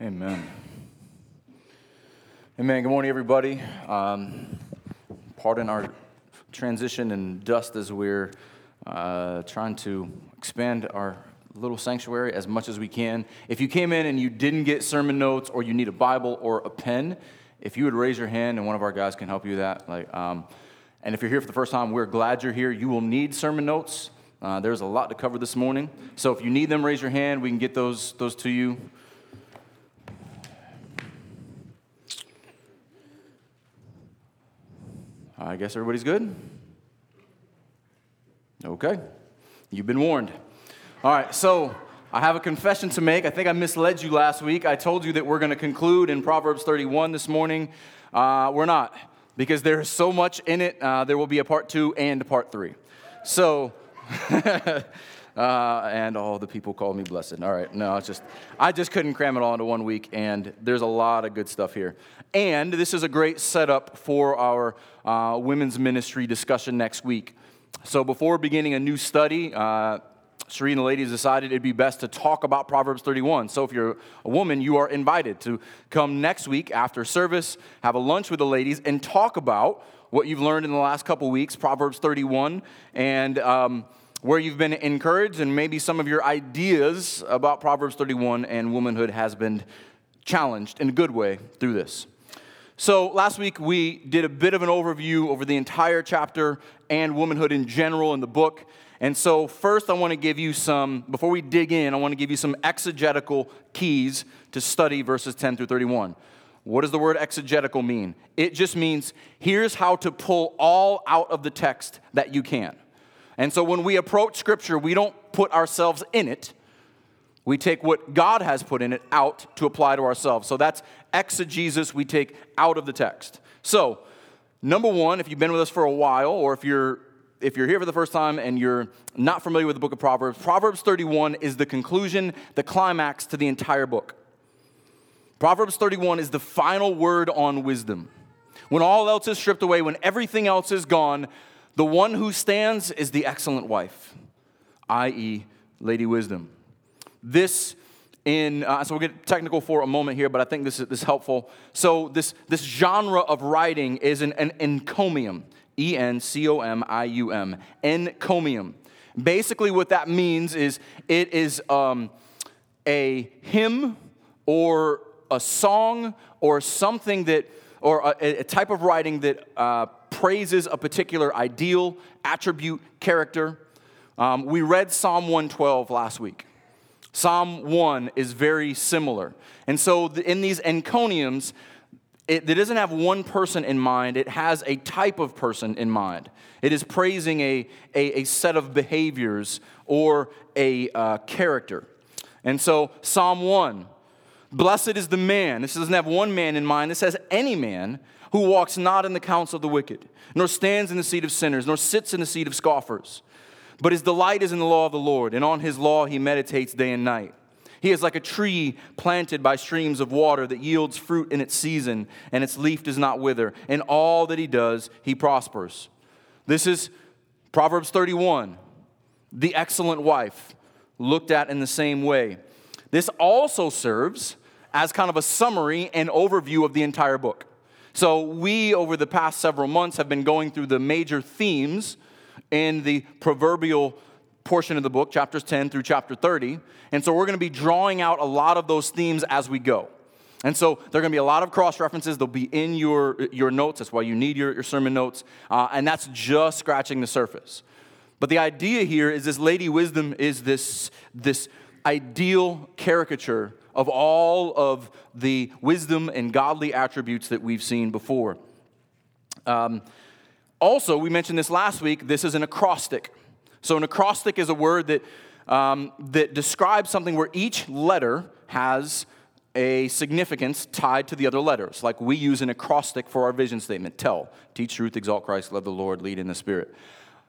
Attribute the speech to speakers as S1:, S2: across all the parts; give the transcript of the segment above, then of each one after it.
S1: Amen. Amen. Good morning, everybody. Um, pardon our transition and dust as we're uh, trying to expand our little sanctuary as much as we can. If you came in and you didn't get sermon notes or you need a Bible or a pen, if you would raise your hand and one of our guys can help you with that. Like, um, and if you're here for the first time, we're glad you're here. You will need sermon notes. Uh, there's a lot to cover this morning. So if you need them, raise your hand. We can get those, those to you. I guess everybody's good? Okay. You've been warned. All right, so I have a confession to make. I think I misled you last week. I told you that we're going to conclude in Proverbs 31 this morning. Uh, we're not, because there's so much in it. Uh, there will be a part two and a part three. So, uh, and all the people called me blessed. All right, no, it's just, I just couldn't cram it all into one week, and there's a lot of good stuff here. And this is a great setup for our uh, women's ministry discussion next week. So, before beginning a new study, uh, Sheree and the ladies decided it'd be best to talk about Proverbs 31. So if you're a woman, you are invited to come next week after service, have a lunch with the ladies, and talk about what you've learned in the last couple weeks, Proverbs 31, and um, where you've been encouraged, and maybe some of your ideas about Proverbs 31 and womanhood has been challenged in a good way through this. So, last week we did a bit of an overview over the entire chapter and womanhood in general in the book. And so, first, I want to give you some, before we dig in, I want to give you some exegetical keys to study verses 10 through 31. What does the word exegetical mean? It just means here's how to pull all out of the text that you can. And so, when we approach Scripture, we don't put ourselves in it. We take what God has put in it out to apply to ourselves. So that's exegesis we take out of the text. So, number one, if you've been with us for a while, or if you're if you're here for the first time and you're not familiar with the book of Proverbs, Proverbs 31 is the conclusion, the climax to the entire book. Proverbs 31 is the final word on wisdom. When all else is stripped away, when everything else is gone, the one who stands is the excellent wife, i.e., Lady Wisdom. This in, uh, so we'll get technical for a moment here, but I think this is, this is helpful. So this, this genre of writing is an, an encomium. E N C O M I U M, encomium. Basically, what that means is it is um, a hymn or a song or something that, or a, a type of writing that uh, praises a particular ideal, attribute, character. Um, we read Psalm 112 last week. Psalm 1 is very similar. And so in these encomiums, it, it, doesn't have one person in mind, it has a type of person in mind. It is praising a, a, a set of behaviors or a uh, character. And so, Psalm 1 Blessed is the man. This doesn't have one man in mind, this has any man who walks not in the counsel of the wicked, nor stands in the seat of sinners, nor sits in the seat of scoffers. But his delight is in the law of the Lord, and on his law he meditates day and night. He is like a tree planted by streams of water that yields fruit in its season, and its leaf does not wither. In all that he does, he prospers. This is Proverbs 31, the excellent wife, looked at in the same way. This also serves as kind of a summary and overview of the entire book. So, we, over the past several months, have been going through the major themes in the proverbial portion of the book, chapters 10 through chapter 30. And so we're going to be drawing out a lot of those themes as we go. And so there are going to be a lot of cross references. They'll be in your, your notes. That's why you need your, your sermon notes. Uh, and that's just scratching the surface. But the idea here is this Lady Wisdom is this, this ideal caricature of all of the wisdom and godly attributes that we've seen before. Um, also, we mentioned this last week, this is an acrostic. So, an acrostic is a word that, um, that describes something where each letter has a significance tied to the other letters. Like we use an acrostic for our vision statement tell, teach truth, exalt Christ, love the Lord, lead in the Spirit.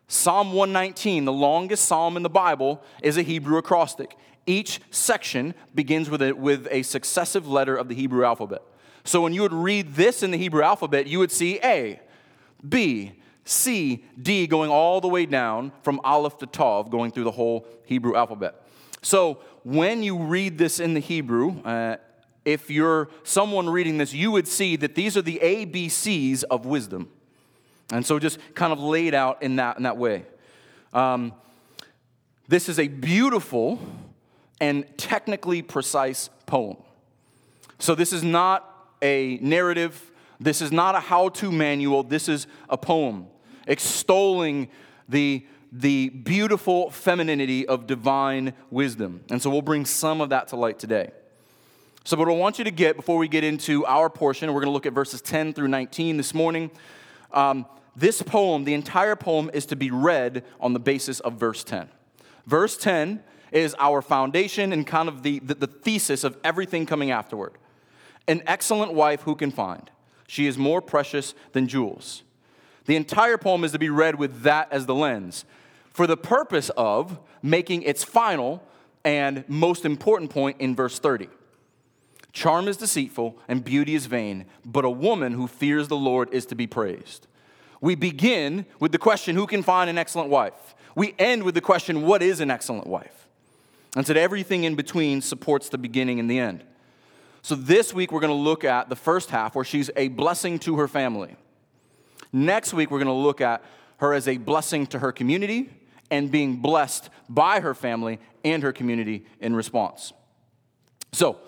S1: Psalm 119, the longest psalm in the Bible, is a Hebrew acrostic. Each section begins with a, with a successive letter of the Hebrew alphabet. So when you would read this in the Hebrew alphabet, you would see A, B, C, D, going all the way down from Aleph to Tav, going through the whole Hebrew alphabet. So when you read this in the Hebrew, uh, if you're someone reading this, you would see that these are the ABCs of wisdom. And so just kind of laid out in that, in that way. Um, this is a beautiful and technically precise poem. So this is not a narrative, this is not a how to manual, this is a poem extolling the, the beautiful femininity of divine wisdom. And so we'll bring some of that to light today. So, what I want you to get before we get into our portion, we're going to look at verses 10 through 19 this morning. Um, this poem, the entire poem, is to be read on the basis of verse 10. Verse 10 is our foundation and kind of the, the, the thesis of everything coming afterward. An excellent wife who can find. She is more precious than jewels. The entire poem is to be read with that as the lens for the purpose of making its final and most important point in verse 30. Charm is deceitful and beauty is vain, but a woman who fears the Lord is to be praised. We begin with the question who can find an excellent wife? We end with the question what is an excellent wife? And so everything in between supports the beginning and the end. So this week we're going to look at the first half where she's a blessing to her family. Next week we're going to look at her as a blessing to her community and being blessed by her family and her community in response. So,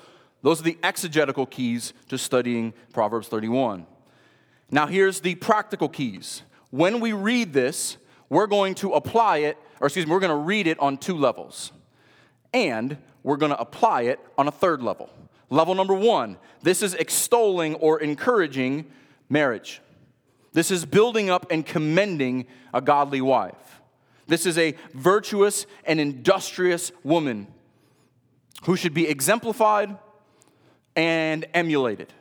S1: those are the exegetical keys to studying Proverbs 31. Now, here's the practical keys. When we read this, we're going to apply it, or excuse me, we're going to read it on two levels. And we're going to apply it on a third level. Level number one this is extolling or encouraging marriage. This is building up and commending a godly wife. This is a virtuous and industrious woman who should be exemplified and emulated.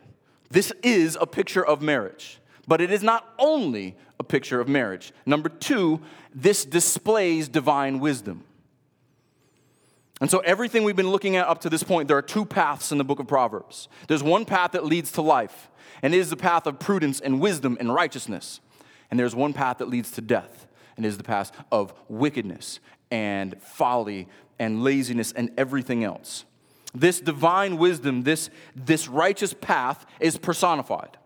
S1: This is a picture of marriage, but it is not only a picture of marriage. Number two, this displays divine wisdom. And so, everything we've been looking at up to this point, there are two paths in the book of Proverbs. There's one path that leads to life, and it is the path of prudence and wisdom and righteousness. And there's one path that leads to death, and it is the path of wickedness and folly and laziness and everything else. This divine wisdom, this, this righteous path is personified.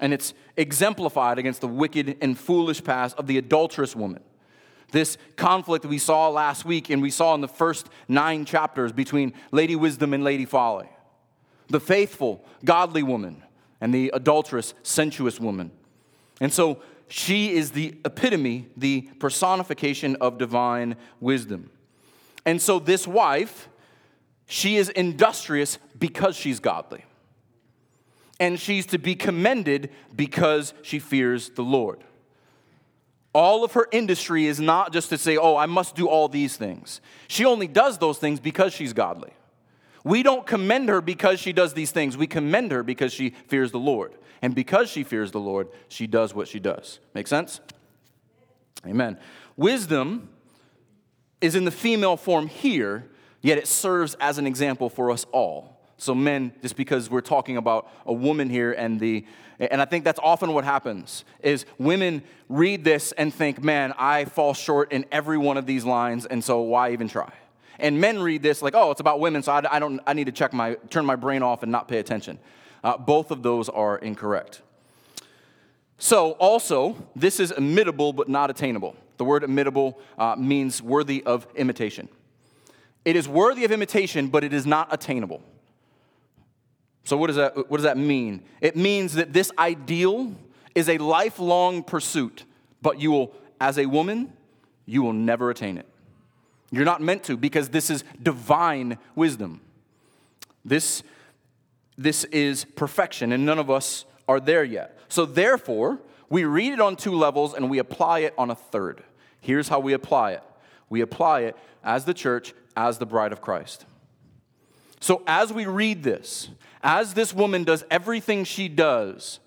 S1: And it's exemplified against the wicked and foolish path of the adulterous woman. This conflict we saw last week and we saw in the first nine chapters between Lady Wisdom and Lady Folly. The faithful, godly woman and the adulterous, sensuous woman. And so she is the epitome, the personification of divine wisdom. And so this wife she is industrious because she's godly. And she's to be commended because she fears the Lord. All of her industry is not just to say, oh, I must do all these things. She only does those things because she's godly. We don't commend her because she does these things. We commend her because she fears the Lord. And because she fears the Lord, she does what she does. Make sense? Amen. Wisdom is in the female form here yet it serves as an example for us all. So, men, just because we're talking about a woman here and the and I think that's often what happens is women read this and think, man, I fall short in every one of these lines, and so why even try? And men read this like, oh, it's about women, so I, I don't, I need to check my, turn my brain off and not pay attention. Uh, both of those are incorrect. So, also, this is imitable but not attainable. The word imitable uh, means worthy of imitation. It is worthy of imitation, but it is not attainable. So, what does that, what does that mean? It means that this ideal is a lifelong pursuit, but you will, as a woman, you will never attain it. You're not meant to because this is divine wisdom. This, this is perfection, and none of us are there yet. So, therefore, we read it on two levels and we apply it on a third. Here's how we apply it we apply it as the church as the bride of Christ. So, as we read this, as this woman does everything she does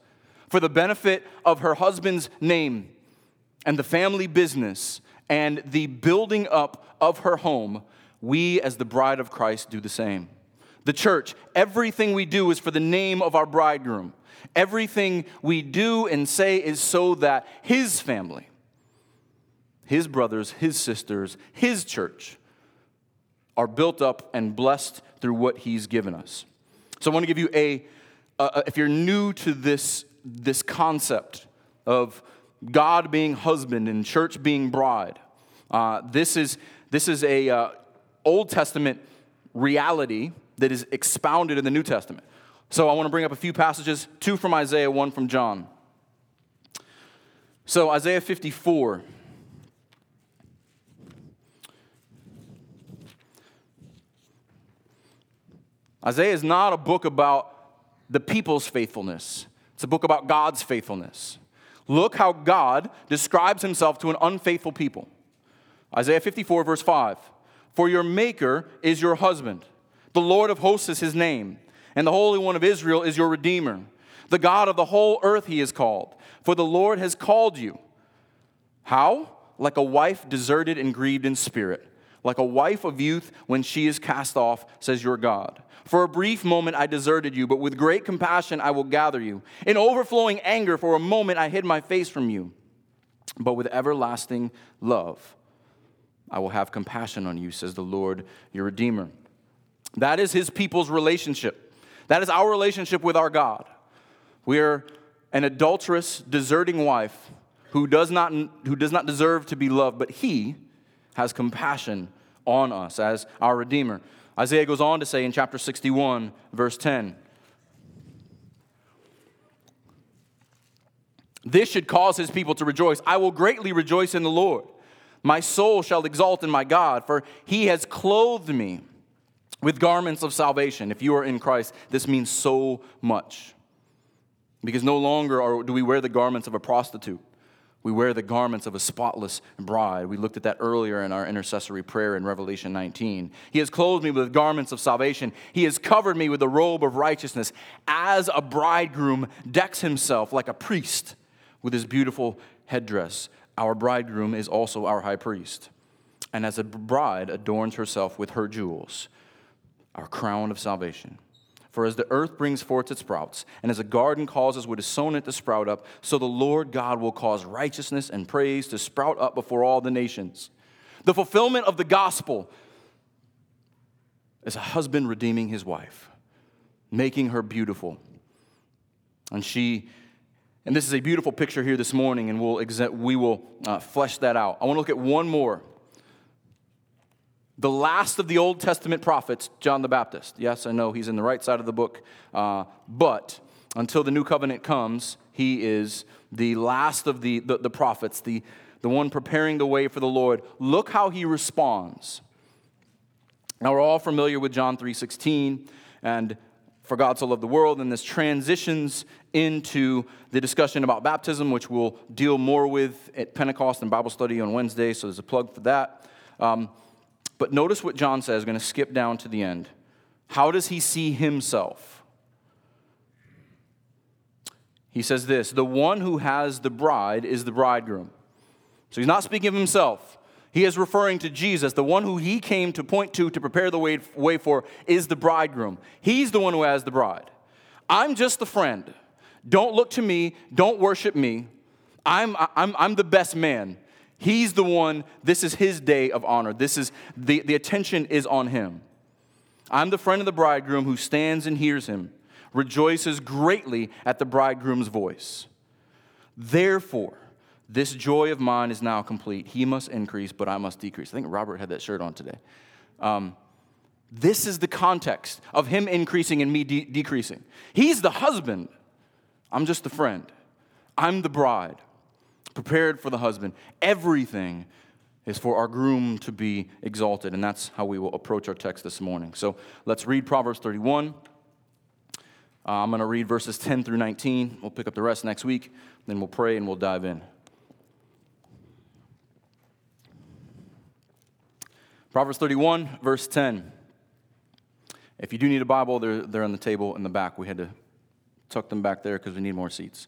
S1: for the benefit of her husband's name and the family business and the building up of her home, we, as the bride of Christ, do the same. The church, everything we do is for the name of our bridegroom. Everything we do and say is so that his family, his brothers, his sisters, his church are built up and blessed through what He's given us. So I want to give you a, uh, if you're new to this, this concept of God being husband and church being bride, uh, this is, this is a uh, Old Testament reality that is expounded in the New Testament. So I want to bring up a few passages, two from Isaiah, one from John. So Isaiah 54. Isaiah is not a book about the people's faithfulness, it's a book about God's faithfulness. Look how God describes himself to an unfaithful people. Isaiah 54, verse 5 For your Maker is your husband, the Lord of hosts is his name, and the Holy One of Israel is your Redeemer. The God of the whole earth he is called, for the Lord has called you. How? Like a wife deserted and grieved in spirit, like a wife of youth when she is cast off, says your God. For a brief moment I deserted you, but with great compassion I will gather you. In overflowing anger, for a moment I hid my face from you. But with everlasting love, I will have compassion on you, says the Lord, your Redeemer. That is his people's relationship. That is our relationship with our God. We are an adulterous, deserting wife who does not, who does not deserve to be loved, but he has compassion on us as our Redeemer. Isaiah goes on to say in chapter 61, verse 10 This should cause his people to rejoice. I will greatly rejoice in the Lord. My soul shall exalt in my God, for he has clothed me with garments of salvation. If you are in Christ, this means so much. Because no longer are, do we wear the garments of a prostitute. We wear the garments of a spotless bride. We looked at that earlier in our intercessory prayer in Revelation 19. He has clothed me with garments of salvation. He has covered me with the robe of righteousness, as a bridegroom decks himself like a priest with his beautiful headdress. Our bridegroom is also our high priest. And as a bride adorns herself with her jewels, our crown of salvation. For as the earth brings forth its sprouts, and as a garden causes what is sown it to sprout up, so the Lord God will cause righteousness and praise to sprout up before all the nations. The fulfillment of the gospel is a husband redeeming his wife, making her beautiful. And she, and this is a beautiful picture here this morning, and we'll we will uh, flesh that out. I want to look at one more the last of the Old Testament prophets, John the Baptist. Yes, I know he's in the right side of the book, uh, but until the new covenant comes, he is the last of the, the, the prophets, the, the one preparing the way for the Lord. Look how he responds. Now we're all familiar with John 3:16 and for God to love the world, and this transitions into the discussion about baptism, which we'll deal more with at Pentecost and Bible study on Wednesday. So there's a plug for that. Um, but notice what John says, I'm going to skip down to the end. How does he see himself? He says this The one who has the bride is the bridegroom. So he's not speaking of himself. He is referring to Jesus. The one who he came to point to to prepare the way, way for is the bridegroom. He's the one who has the bride. I'm just the friend. Don't look to me. Don't worship me. I'm, I'm, I'm the best man. He's the one, this is his day of honor. This is the, the attention is on him. I'm the friend of the bridegroom who stands and hears him, rejoices greatly at the bridegroom's voice. Therefore, this joy of mine is now complete. He must increase, but I must decrease. I think Robert had that shirt on today. Um, this is the context of him increasing and me de- decreasing. He's the husband. I'm just the friend. I'm the bride prepared for the husband. Everything is for our groom to be exalted. And that's how we will approach our text this morning. So let's read Proverbs 31. Uh, I'm going to read verses 10 through 19. We'll pick up the rest next week. Then we'll pray and we'll dive in. Proverbs 31, verse 10. If you do need a Bible, they're, they're on the table in the back. We had to tuck them back there because we need more seats.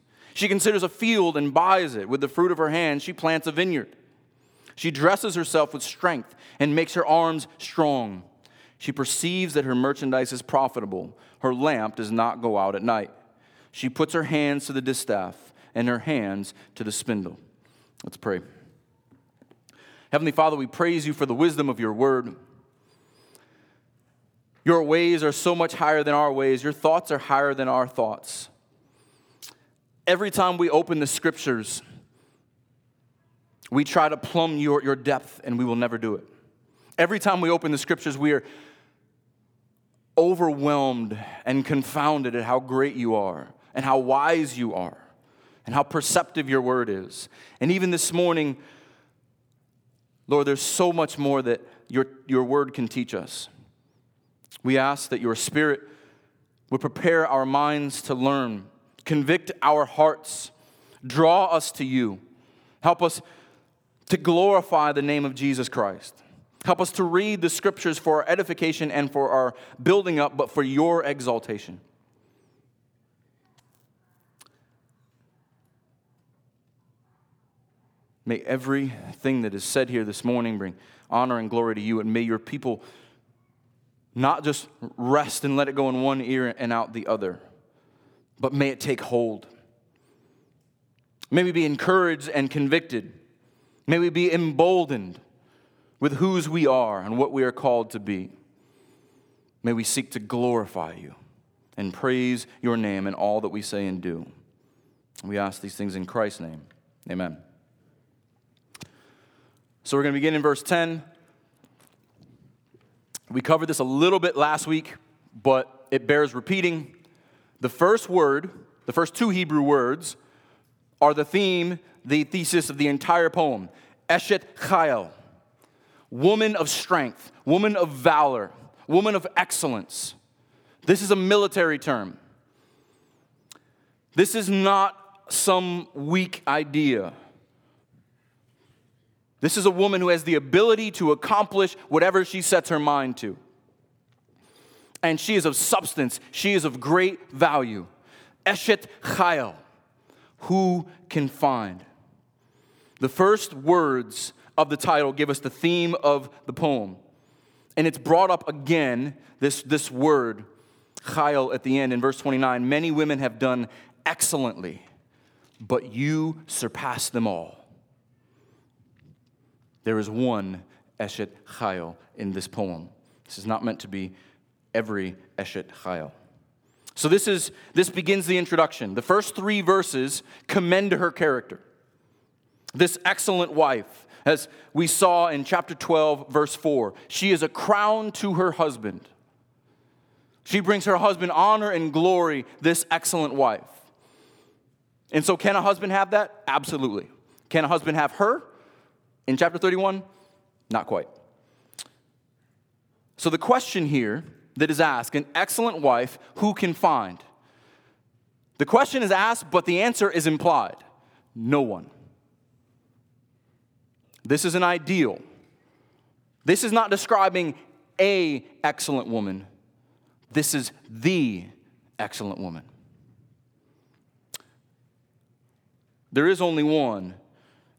S1: She considers a field and buys it. With the fruit of her hands, she plants a vineyard. She dresses herself with strength and makes her arms strong. She perceives that her merchandise is profitable. Her lamp does not go out at night. She puts her hands to the distaff and her hands to the spindle. Let's pray. Heavenly Father, we praise you for the wisdom of your word. Your ways are so much higher than our ways, your thoughts are higher than our thoughts. Every time we open the scriptures, we try to plumb your, your depth, and we will never do it. Every time we open the scriptures, we are overwhelmed and confounded at how great you are, and how wise you are, and how perceptive your word is. And even this morning, Lord, there's so much more that your, your word can teach us. We ask that your spirit would prepare our minds to learn, convict our hearts, draw us to you, help us to glorify the name of Jesus Christ. Help us to read the scriptures for our edification and for our building up, but for your exaltation. May everything that is said here this morning bring honor and glory to you, and may your people not just rest and let it go in one ear and out the other, but may it take hold. May we be encouraged and convicted. May we be emboldened with whose we are and what we are called to be. May we seek to glorify you and praise your name in all that we say and do. We ask these things in Christ's name. Amen. So we're going to begin in verse 10. We covered this a little bit last week, but it bears repeating. The first word, the first two Hebrew words, are the theme, the thesis of the entire poem Eshet Chayil, woman of strength, woman of valor, woman of excellence. This is a military term. This is not some weak idea. This is a woman who has the ability to accomplish whatever she sets her mind to. And she is of substance, she is of great value. Eshet Chayil, who can find? The first words of the title give us the theme of the poem. And it's brought up again, this, this word, Chayil, at the end in verse 29. Many women have done excellently, but you surpass them all. There is one Eshet Chayil in this poem. This is not meant to be every Eshet Chayil. So this is this begins the introduction. The first three verses commend her character. This excellent wife, as we saw in chapter 12, verse 4, she is a crown to her husband. She brings her husband honor and glory, this excellent wife. And so, can a husband have that? Absolutely. Can a husband have her? In chapter 31, not quite. So the question here that is asked an excellent wife, who can find? The question is asked, but the answer is implied no one. This is an ideal. This is not describing a excellent woman. This is the excellent woman. There is only one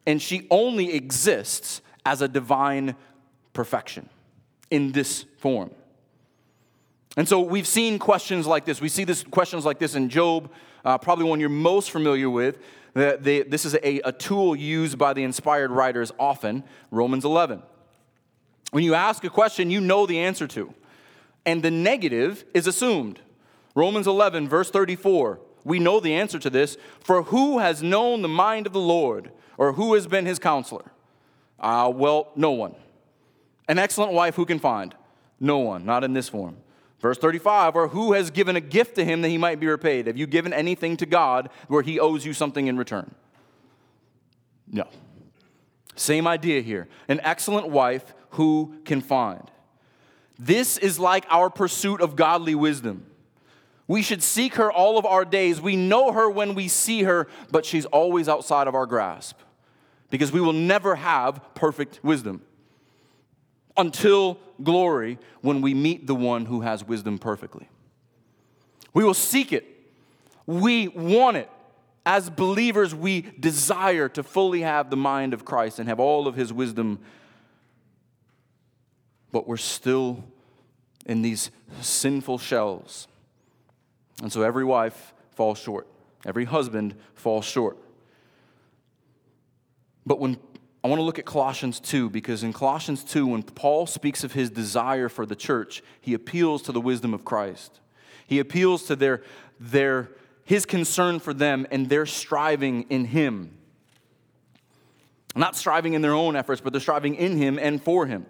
S1: and she only exists as a divine perfection in this form. And so we've seen questions like this. We see this questions like this in Job, uh, probably one you're most familiar with. They, this is a, a tool used by the inspired writers often, Romans 11. When you ask a question, you know the answer to, and the negative is assumed. Romans 11, verse 34, we know the answer to this. For who has known the mind of the Lord? Or who has been his counselor? Uh, well, no one. An excellent wife, who can find? No one, not in this form. Verse 35, or who has given a gift to him that he might be repaid? Have you given anything to God where he owes you something in return? No. Same idea here. An excellent wife, who can find? This is like our pursuit of godly wisdom. We should seek her all of our days. We know her when we see her, but she's always outside of our grasp because we will never have perfect wisdom. Until glory when we meet the one who has wisdom perfectly. We will seek it. We want it. As believers, we desire to fully have the mind of Christ and have all of his wisdom, but we're still in these sinful shells. And so every wife falls short, every husband falls short. But when I want to look at Colossians 2 because in Colossians 2, when Paul speaks of his desire for the church, he appeals to the wisdom of Christ. He appeals to their, their, his concern for them and their striving in him. Not striving in their own efforts, but they're striving in him and for him.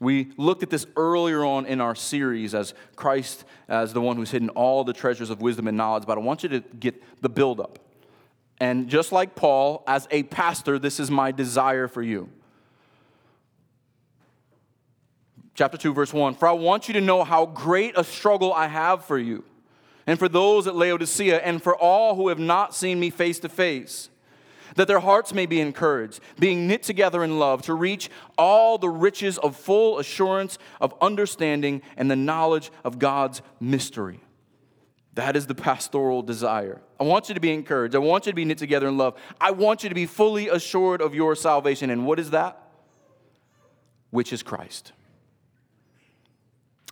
S1: We looked at this earlier on in our series as Christ as the one who's hidden all the treasures of wisdom and knowledge, but I want you to get the buildup. And just like Paul, as a pastor, this is my desire for you. Chapter 2, verse 1 For I want you to know how great a struggle I have for you, and for those at Laodicea, and for all who have not seen me face to face that their hearts may be encouraged, being knit together in love, to reach all the riches of full assurance of understanding and the knowledge of God's mystery. That is the pastoral desire. I want you to be encouraged. I want you to be knit together in love. I want you to be fully assured of your salvation. And what is that? Which is Christ.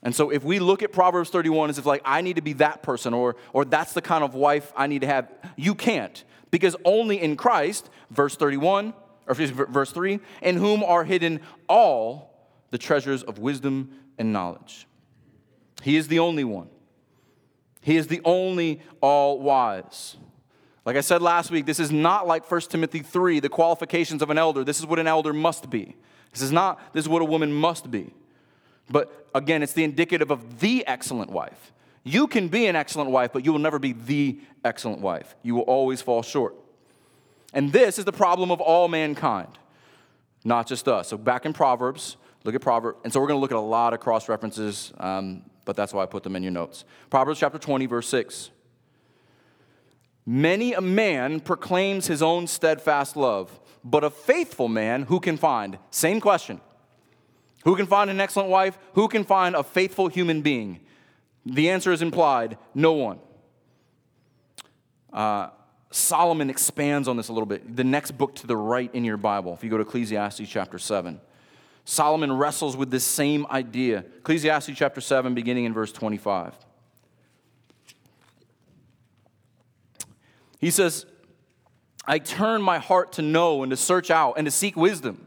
S1: And so if we look at Proverbs 31 as if like I need to be that person or or that's the kind of wife I need to have, you can't. Because only in Christ, verse 31, or verse 3, in whom are hidden all the treasures of wisdom and knowledge. He is the only one. He is the only all wise. Like I said last week, this is not like 1 Timothy 3, the qualifications of an elder. This is what an elder must be. This is not, this is what a woman must be. But again, it's the indicative of the excellent wife. You can be an excellent wife, but you will never be the excellent wife. You will always fall short. And this is the problem of all mankind, not just us. So back in Proverbs, look at Proverbs. And so we're going to look at a lot of cross references, um, but that's why I put them in your notes. Proverbs chapter 20, verse 6. Many a man proclaims his own steadfast love, but a faithful man who can find? Same question. Who can find an excellent wife? Who can find a faithful human being? The answer is implied no one. Uh, Solomon expands on this a little bit. The next book to the right in your Bible, if you go to Ecclesiastes chapter 7, Solomon wrestles with this same idea. Ecclesiastes chapter 7, beginning in verse 25. He says, I turn my heart to know and to search out and to seek wisdom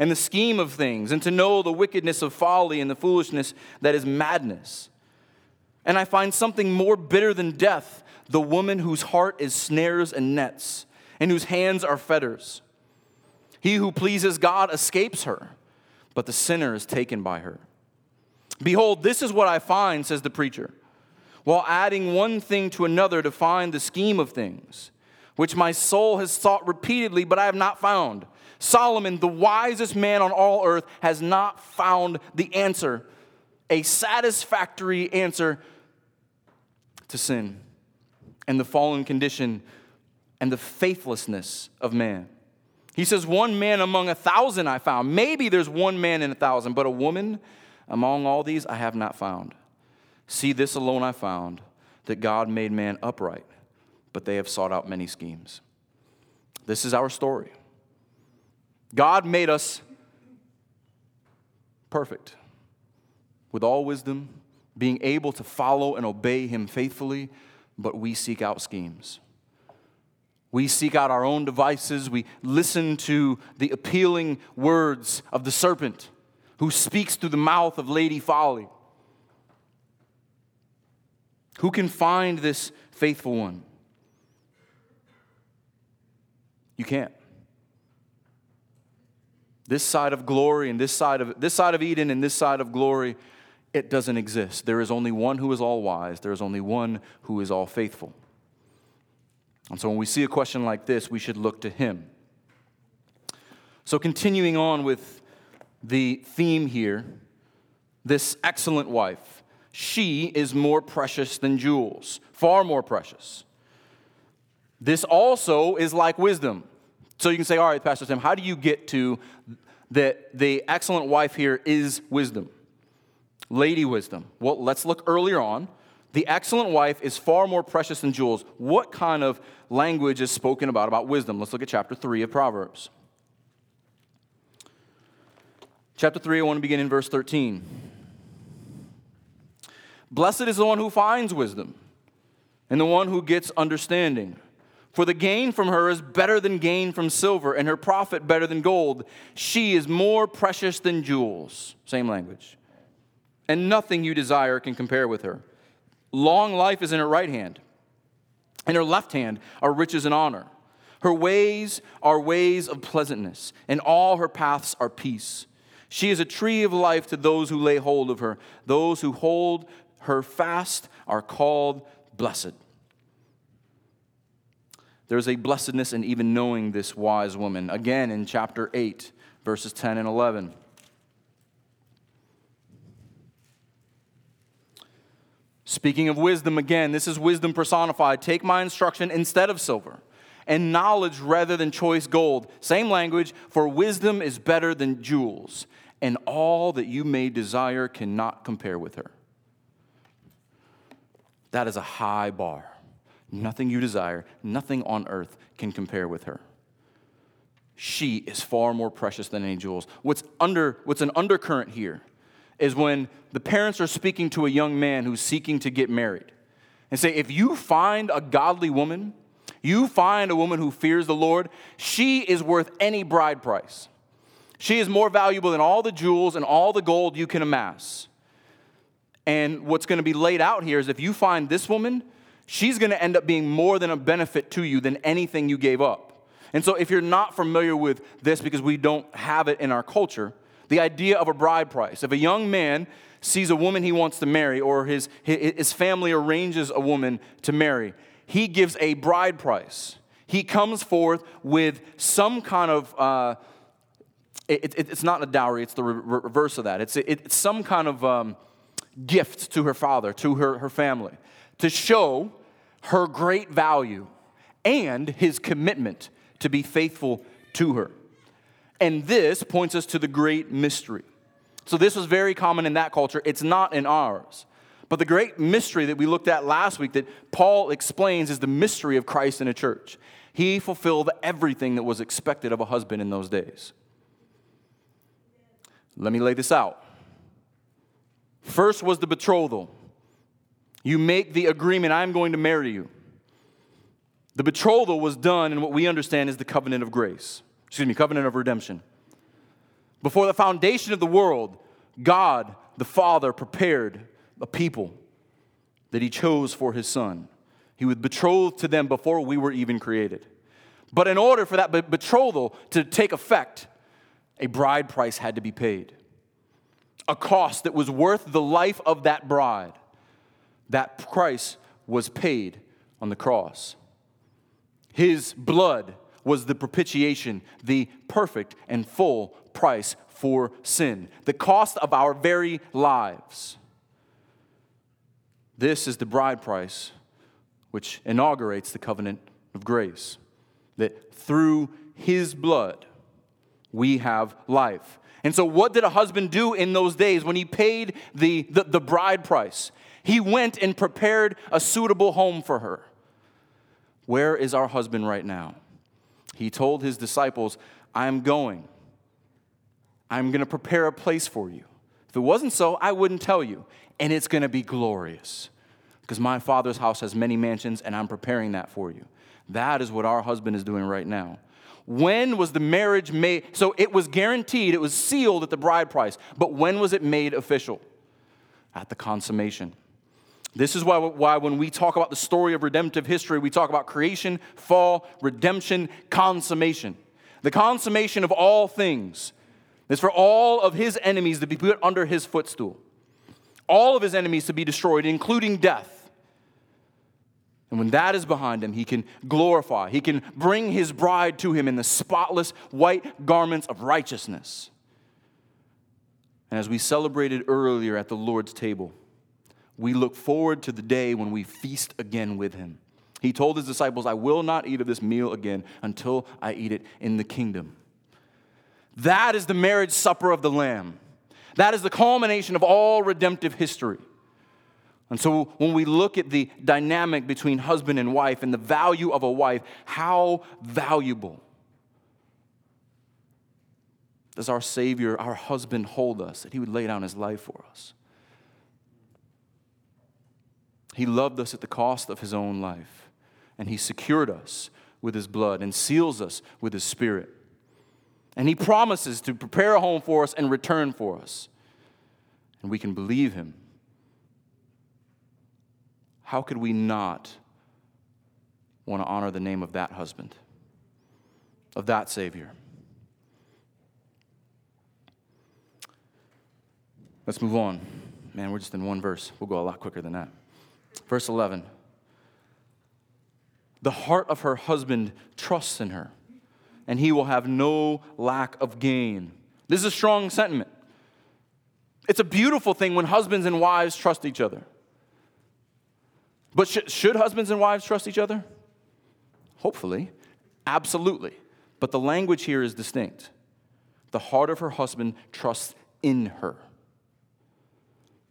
S1: and the scheme of things and to know the wickedness of folly and the foolishness that is madness. And I find something more bitter than death the woman whose heart is snares and nets, and whose hands are fetters. He who pleases God escapes her, but the sinner is taken by her. Behold, this is what I find, says the preacher, while adding one thing to another to find the scheme of things, which my soul has sought repeatedly, but I have not found. Solomon, the wisest man on all earth, has not found the answer, a satisfactory answer to sin and the fallen condition and the faithlessness of man. He says, One man among a thousand I found. Maybe there's one man in a thousand, but a woman among all these I have not found. See, this alone I found that God made man upright, but they have sought out many schemes. This is our story. God made us perfect with all wisdom being able to follow and obey Him faithfully, but we seek out schemes. We seek out our own devices. We listen to the appealing words of the serpent who speaks through the mouth of Lady Folly. Who can find this faithful one? You can't. This side of glory and this side of this side of Eden and this side of glory it doesn't exist. There is only one who is all wise, there is only one who is all faithful. And so when we see a question like this, we should look to him. So, continuing on with the theme here, this excellent wife, she is more precious than jewels, far more precious. This also is like wisdom. So you can say, all right, Pastor Tim, how do you get to that the excellent wife here is wisdom, lady wisdom. Well, let's look earlier on. The excellent wife is far more precious than jewels. What kind of language is spoken about about wisdom? Let's look at chapter 3 of Proverbs. Chapter 3, I want to begin in verse 13. Blessed is the one who finds wisdom and the one who gets understanding. For the gain from her is better than gain from silver, and her profit better than gold. She is more precious than jewels. Same language. And nothing you desire can compare with her. Long life is in her right hand, in her left hand are riches and honor. Her ways are ways of pleasantness, and all her paths are peace. She is a tree of life to those who lay hold of her. Those who hold her fast are called blessed. There's a blessedness in even knowing this wise woman. Again, in chapter 8, verses 10 and 11. Speaking of wisdom again, this is wisdom personified. Take my instruction instead of silver, and knowledge rather than choice gold. Same language, for wisdom is better than jewels, and all that you may desire cannot compare with her. That is a high bar. Nothing you desire, nothing on earth can compare with her. She is far more precious than any jewels. What's, under, what's an undercurrent here is when the parents are speaking to a young man who's seeking to get married and say, if you find a godly woman, you find a woman who fears the Lord, she is worth any bride price. She is more valuable than all the jewels and all the gold you can amass. And what's going to be laid out here is if you find this woman, she's going to end up being more than a benefit to you than anything you gave up. And so, if you're not familiar with this because we don't have it in our culture, the idea of a bride price. If a young man sees a woman he wants to marry, or his, his family arranges a woman to marry, he gives a bride price. He comes forth with some kind of, uh, it, it, it's not a dowry, it's the re- reverse of that. It's, it, it's some kind of um, gift to her father, to her, her family, to show her great value and his commitment to be faithful to her. And this points us to the great mystery. So, this was very common in that culture. It's not in ours. But the great mystery that we looked at last week that Paul explains is the mystery of Christ in a church. He fulfilled everything that was expected of a husband in those days. Let me lay this out. First was the betrothal. You make the agreement, I'm going to marry you. The betrothal was done in what we understand is the covenant of grace, excuse me, covenant of redemption. Before the foundation of the world, God the Father prepared a people that He chose for His Son. He was betrothed to them before we were even created. But in order for that betrothal to take effect, a bride price had to be paid. A cost that was worth the life of that bride that price was paid on the cross. His blood was the propitiation, the perfect and full price for sin, the cost of our very lives. This is the bride price which inaugurates the covenant of grace. That through his blood we have life. And so, what did a husband do in those days when he paid the, the, the bride price? He went and prepared a suitable home for her. Where is our husband right now? He told his disciples, I'm going. I'm going to prepare a place for you. If it wasn't so, I wouldn't tell you. And it's going to be glorious because my father's house has many mansions and I'm preparing that for you. That is what our husband is doing right now. When was the marriage made? So it was guaranteed, it was sealed at the bride price. But when was it made official? At the consummation. This is why, why when we talk about the story of redemptive history, we talk about creation, fall, redemption, consummation. The consummation of all things is for all of his enemies to be put under his footstool, all of his enemies to be destroyed, including death. And when that is behind him, he can glorify, he can bring his bride to him in the spotless white garments of righteousness. And as we celebrated earlier at the Lord's table, we look forward to the day when we feast again with him. He told his disciples, I will not eat of this meal again until I eat it in the kingdom. That is the marriage supper of the Lamb. That is the culmination of all redemptive history. And so when we look at the dynamic between husband and wife and the value of a wife, how valuable does our Savior, our husband, hold us that He would lay down His life for us? He loved us at the cost of His own life, and He secured us with His blood and seals us with His Spirit. And He promises to prepare a home for us and return for us. And we can believe Him how could we not want to honor the name of that husband, of that Savior? Let's move on. Man, we're just in one verse. We'll go a lot quicker than that. Verse 11 The heart of her husband trusts in her, and he will have no lack of gain. This is a strong sentiment. It's a beautiful thing when husbands and wives trust each other. But sh- should husbands and wives trust each other? Hopefully. Absolutely. But the language here is distinct. The heart of her husband trusts in her.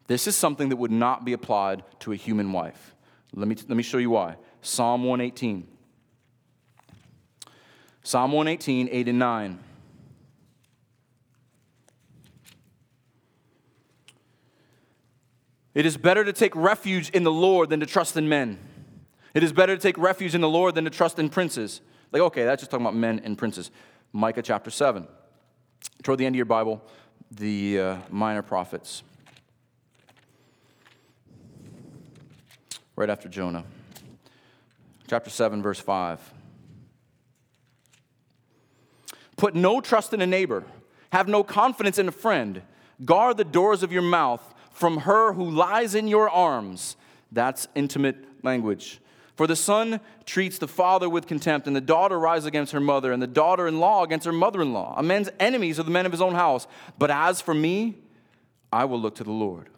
S1: This is something that would not be applied to a human wife. Let me, let me show you why. Psalm 118. Psalm 118, 8 and 9. It is better to take refuge in the Lord than to trust in men. It is better to take refuge in the Lord than to trust in princes. Like, okay, that's just talking about men and princes. Micah chapter 7. Toward the end of your Bible, the uh, minor prophets. Right after Jonah. Chapter 7, verse 5. Put no trust in a neighbor, have no confidence in a friend. Guard the doors of your mouth from her who lies in your arms. That's intimate language. For the son treats the father with contempt, and the daughter rises against her mother, and the daughter in law against her mother in law. A man's enemies are the men of his own house. But as for me, I will look to the Lord.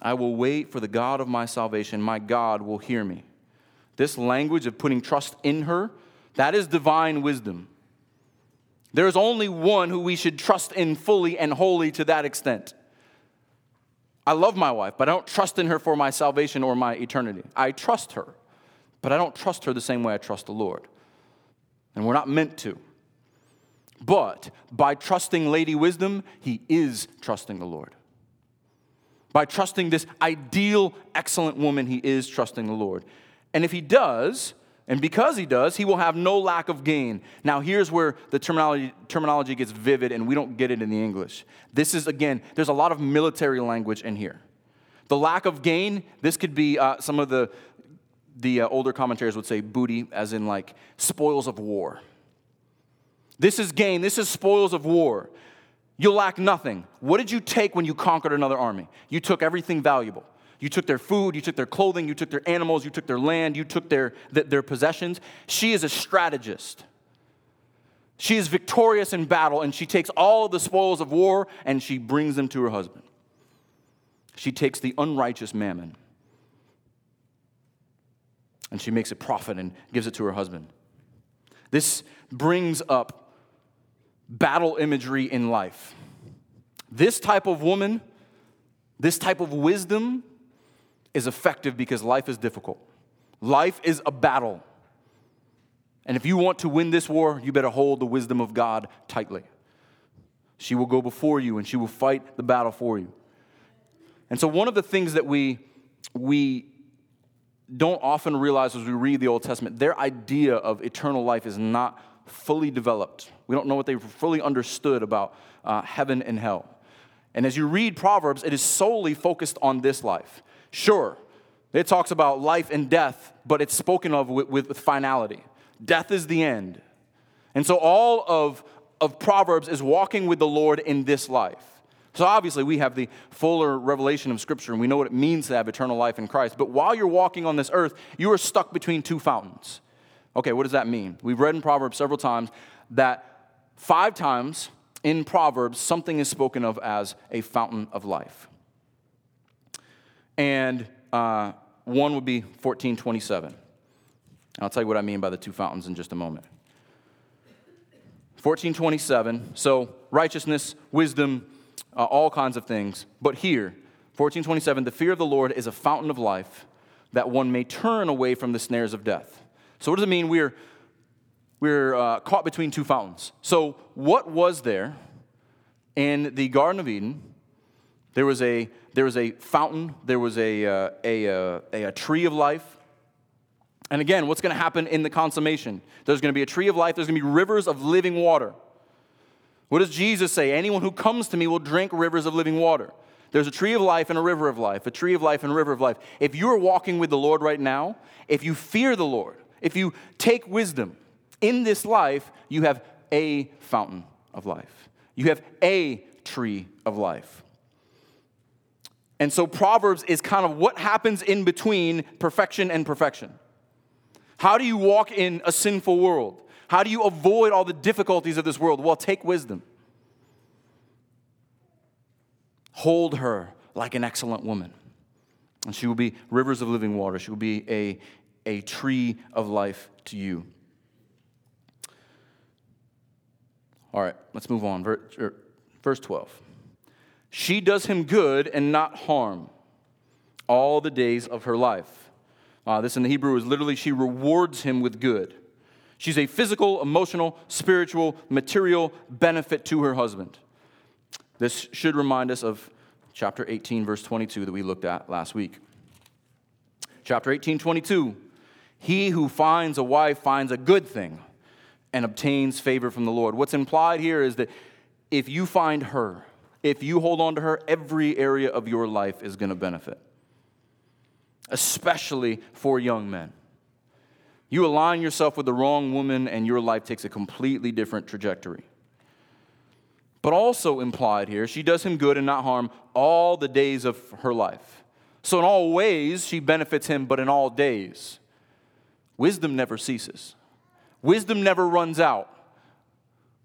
S1: I will wait for the God of my salvation. My God will hear me. This language of putting trust in her, that is divine wisdom. There is only one who we should trust in fully and wholly to that extent. I love my wife, but I don't trust in her for my salvation or my eternity. I trust her, but I don't trust her the same way I trust the Lord. And we're not meant to. But by trusting Lady Wisdom, he is trusting the Lord. By trusting this ideal, excellent woman, he is trusting the Lord. And if he does, and because he does, he will have no lack of gain. Now, here's where the terminology, terminology gets vivid, and we don't get it in the English. This is, again, there's a lot of military language in here. The lack of gain, this could be uh, some of the, the uh, older commentators would say booty, as in like spoils of war. This is gain, this is spoils of war. You'll lack nothing. What did you take when you conquered another army? You took everything valuable. You took their food, you took their clothing, you took their animals, you took their land, you took their, their possessions. She is a strategist. She is victorious in battle, and she takes all the spoils of war and she brings them to her husband. She takes the unrighteous mammon and she makes a profit and gives it to her husband. This brings up battle imagery in life. This type of woman, this type of wisdom, is effective because life is difficult. Life is a battle. And if you want to win this war, you better hold the wisdom of God tightly. She will go before you and she will fight the battle for you. And so, one of the things that we, we don't often realize as we read the Old Testament, their idea of eternal life is not fully developed. We don't know what they fully understood about uh, heaven and hell. And as you read Proverbs, it is solely focused on this life. Sure, it talks about life and death, but it's spoken of with, with, with finality. Death is the end. And so all of, of Proverbs is walking with the Lord in this life. So obviously, we have the fuller revelation of Scripture and we know what it means to have eternal life in Christ. But while you're walking on this earth, you are stuck between two fountains. Okay, what does that mean? We've read in Proverbs several times that five times in Proverbs, something is spoken of as a fountain of life and uh, one would be 1427. I'll tell you what I mean by the two fountains in just a moment. 1427. So, righteousness, wisdom, uh, all kinds of things. But here, 1427, the fear of the Lord is a fountain of life that one may turn away from the snares of death. So, what does it mean? We're, we're uh, caught between two fountains. So, what was there in the Garden of Eden? There was a, there was a fountain, there was a, uh, a, uh, a, a tree of life. And again, what's going to happen in the consummation? There's going to be a tree of life, there's going to be rivers of living water. What does Jesus say? Anyone who comes to me will drink rivers of living water. There's a tree of life and a river of life, a tree of life and a river of life. If you are walking with the Lord right now, if you fear the Lord, if you take wisdom in this life, you have a fountain of life. You have a tree of life. And so Proverbs is kind of what happens in between perfection and perfection. How do you walk in a sinful world? How do you avoid all the difficulties of this world? Well, take wisdom. Hold her like an excellent woman. And she will be rivers of living water. She will be a, a tree of life to you. All right, let's move on. Er, verse 12. She does him good and not harm all the days of her life. Uh, this in the Hebrew is literally, she rewards him with good. She's a physical, emotional, spiritual, material benefit to her husband. This should remind us of chapter 18, verse 22 that we looked at last week. Chapter 18, 22. He who finds a wife finds a good thing and obtains favor from the Lord. What's implied here is that if you find her, if you hold on to her, every area of your life is going to benefit, especially for young men. You align yourself with the wrong woman, and your life takes a completely different trajectory. But also implied here, she does him good and not harm all the days of her life. So, in all ways, she benefits him, but in all days, wisdom never ceases. Wisdom never runs out.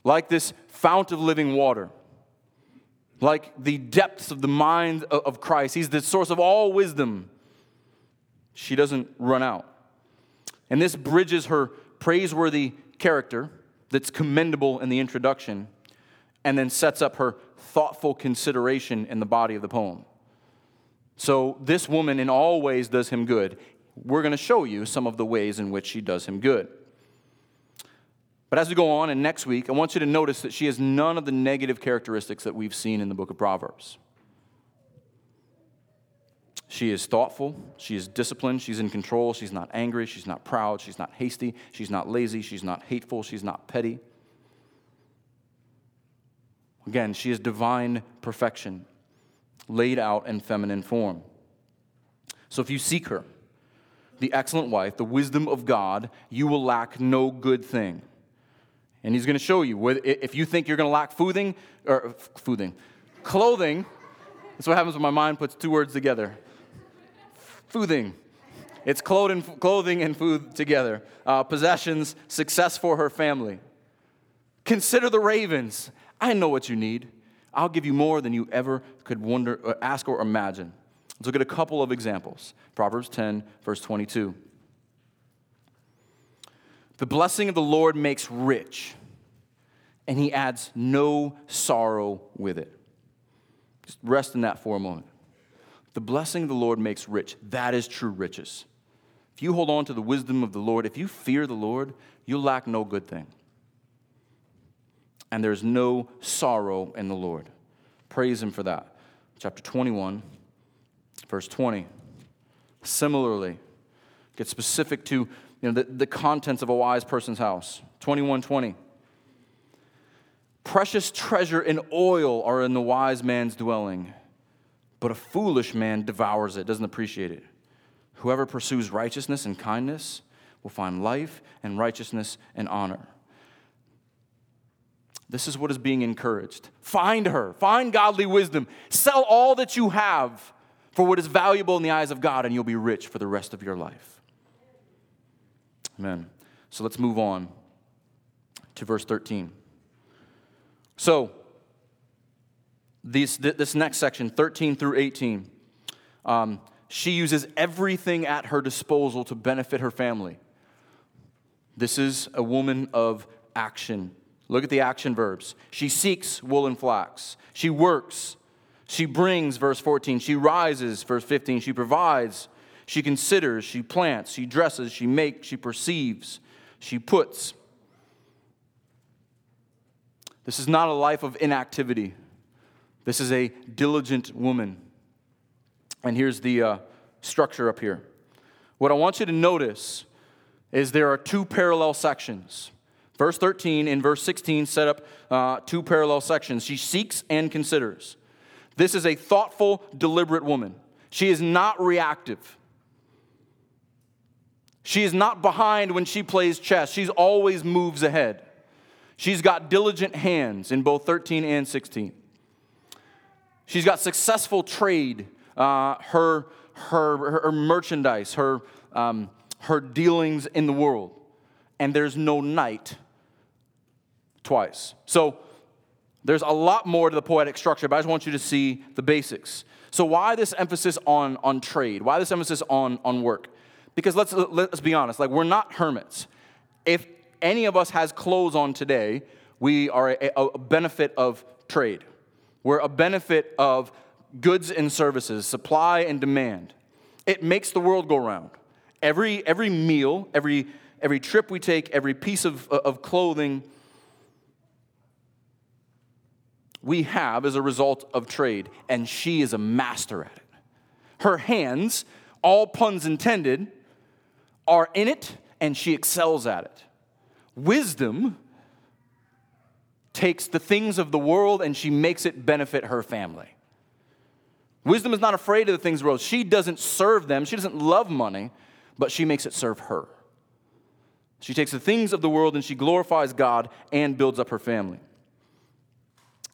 S1: Like this fount of living water, like the depths of the mind of Christ. He's the source of all wisdom. She doesn't run out. And this bridges her praiseworthy character that's commendable in the introduction and then sets up her thoughtful consideration in the body of the poem. So, this woman in all ways does him good. We're going to show you some of the ways in which she does him good. But as we go on, and next week, I want you to notice that she has none of the negative characteristics that we've seen in the book of Proverbs. She is thoughtful. She is disciplined. She's in control. She's not angry. She's not proud. She's not hasty. She's not lazy. She's not hateful. She's not petty. Again, she is divine perfection, laid out in feminine form. So if you seek her, the excellent wife, the wisdom of God, you will lack no good thing. And he's going to show you if you think you're going to lack fooding or fooding, clothing. That's what happens when my mind puts two words together Foothing. It's clothing and food together. Uh, possessions, success for her family. Consider the ravens. I know what you need. I'll give you more than you ever could wonder, uh, ask, or imagine. Let's look at a couple of examples. Proverbs 10, verse 22. The blessing of the Lord makes rich, and he adds no sorrow with it. Just rest in that for a moment. The blessing of the Lord makes rich. That is true riches. If you hold on to the wisdom of the Lord, if you fear the Lord, you'll lack no good thing. And there's no sorrow in the Lord. Praise Him for that. Chapter 21, verse 20. Similarly, get specific to you know, the, the contents of a wise person's house. 2120. Precious treasure and oil are in the wise man's dwelling but a foolish man devours it, doesn't appreciate it. Whoever pursues righteousness and kindness will find life and righteousness and honor. This is what is being encouraged. Find her, find godly wisdom, sell all that you have for what is valuable in the eyes of God, and you'll be rich for the rest of your life. Amen. So let's move on to verse 13. So, these, this next section, 13 through 18, um, she uses everything at her disposal to benefit her family. This is a woman of action, Look at the action verbs. She seeks wool and flax. She works. She brings, verse 14. She rises, verse 15. She provides. She considers. She plants. She dresses. She makes. She perceives. She puts. This is not a life of inactivity. This is a diligent woman. And here's the uh, structure up here. What I want you to notice is there are two parallel sections. Verse 13 and verse 16 set up uh, two parallel sections. She seeks and considers. This is a thoughtful, deliberate woman. She is not reactive. She is not behind when she plays chess. She always moves ahead. She's got diligent hands in both 13 and 16. She's got successful trade. Uh, her, her, her merchandise, her, um, her dealings in the world. And there's no night twice. So there's a lot more to the poetic structure, but I just want you to see the basics. So why this emphasis on, on trade? Why this emphasis on, on work? Because let's, let's be honest, like we're not hermits. If any of us has clothes on today, we are a, a benefit of trade. We're a benefit of goods and services, supply and demand. It makes the world go round. Every, every meal, every, every trip we take, every piece of, of clothing we have as a result of trade, and she is a master at it. Her hands, all puns intended, are in it, and she excels at it. Wisdom takes the things of the world and she makes it benefit her family. Wisdom is not afraid of the things of the world. She doesn't serve them, she doesn't love money, but she makes it serve her. She takes the things of the world and she glorifies God and builds up her family.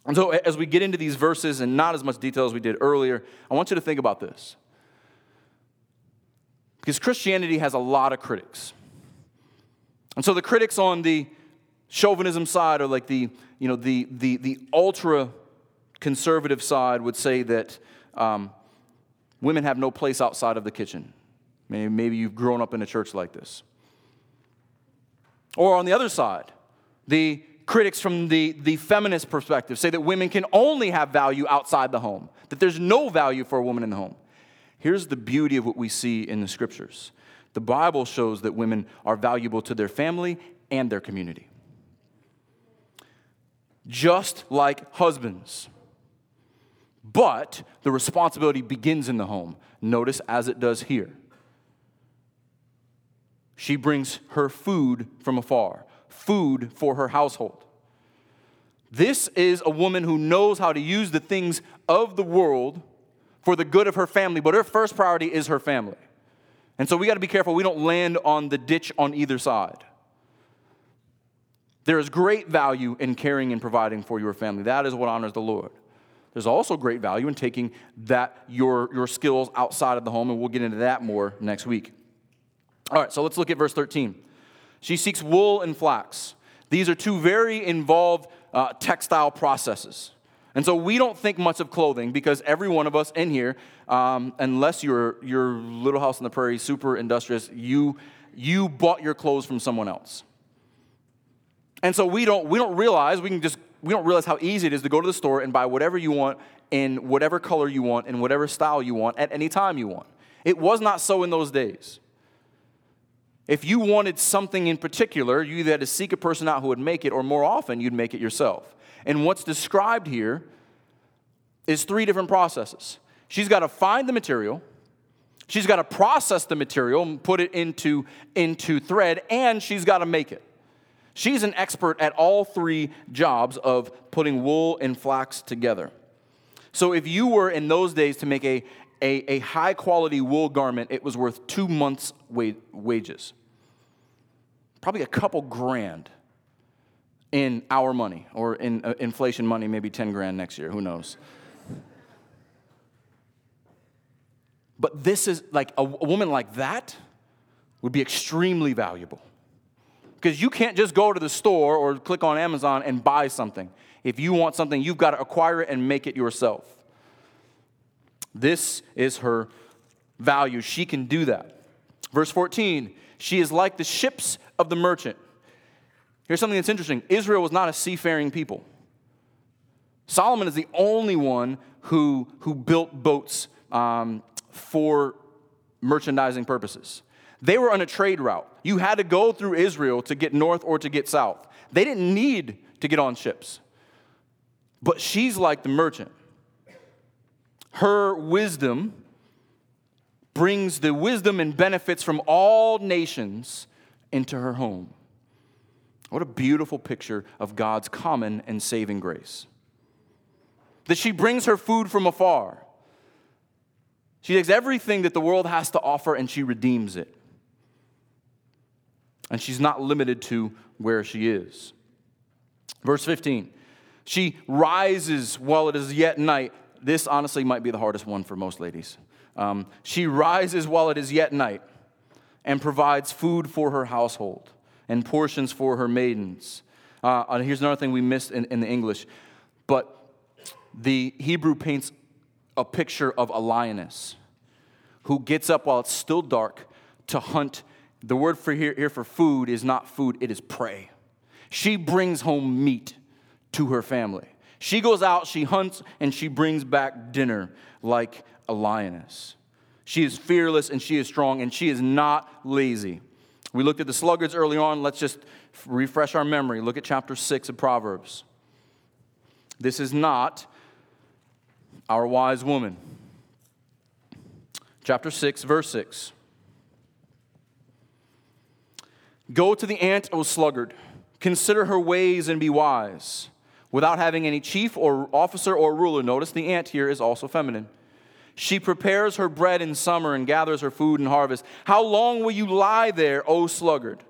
S1: And so, as we get into these verses, and not as much detail as we did earlier, I want you to think about this. Because Christianity has a lot of critics. And so, the critics on the chauvinism side, or like the, you know, the, the, the ultra conservative side, would say that um, women have no place outside of the kitchen. Maybe, maybe you've grown up in a church like this. Or on the other side, the critics from the, the feminist perspective say that women can only have value outside the home, that there's no value for a woman in the home. Here's the beauty of what we see in the scriptures the Bible shows that women are valuable to their family and their community. Just like husbands. But the responsibility begins in the home. Notice as it does here. She brings her food from afar, food for her household. This is a woman who knows how to use the things of the world for the good of her family, but her first priority is her family. And so we got to be careful we don't land on the ditch on either side. There is great value in caring and providing for your family. That is what honors the Lord. There's also great value in taking that your, your skills outside of the home, and we'll get into that more next week. All right, so let's look at verse 13. She seeks wool and flax. These are two very involved uh, textile processes. And so we don't think much of clothing because every one of us in here, um, unless you're, you're Little House on the Prairie, super industrious, you, you bought your clothes from someone else. And so we don't, we don't realize, we can just, we don't realize how easy it is to go to the store and buy whatever you want in whatever color you want, in whatever style you want, at any time you want. It was not so in those days. If you wanted something in particular, you either had to seek a person out who would make it, or more often, you'd make it yourself. And what's described here is three different processes. She's got to find the material, she's got to process the material and put it into, into thread, and she's got to make it. She's an expert at all three jobs of putting wool and flax together. So if you were in those days to make a, a, a high quality wool garment, it was worth two months' wa- wages. Probably a couple grand in our money, or in uh, inflation money, maybe 10 grand next year, who knows. But this is like a, a woman like that would be extremely valuable. Because you can't just go to the store or click on Amazon and buy something. If you want something, you've got to acquire it and make it yourself. This is her value. She can do that. Verse 14, she is like the ships of the merchant. Here's something that's interesting Israel was not a seafaring people. Solomon is the only one who, who built boats um, for merchandising purposes. They were on a trade route. You had to go through Israel to get north or to get south. They didn't need to get on ships. But she's like the merchant. Her wisdom brings the wisdom and benefits from all nations into her home. What a beautiful picture of God's common and saving grace. That she brings her food from afar. She takes everything that the world has to offer and she redeems it. And she's not limited to where she is. Verse 15 She rises while it is yet night. This honestly might be the hardest one for most ladies. Um, she rises while it is yet night and provides food for her household and portions for her maidens. Uh, here's another thing we missed in, in the English, but the Hebrew paints a picture of a lioness who gets up while it's still dark to hunt. The word for here, here for food is not food, it is prey. She brings home meat to her family. She goes out, she hunts, and she brings back dinner like a lioness. She is fearless and she is strong and she is not lazy. We looked at the sluggards early on. Let's just refresh our memory. Look at chapter 6 of Proverbs. This is not our wise woman. Chapter 6, verse 6. Go to the ant, O sluggard. Consider her ways and be wise. Without having any chief or officer or ruler, notice the ant here is also feminine. She prepares her bread in summer and gathers her food in harvest. How long will you lie there, O sluggard?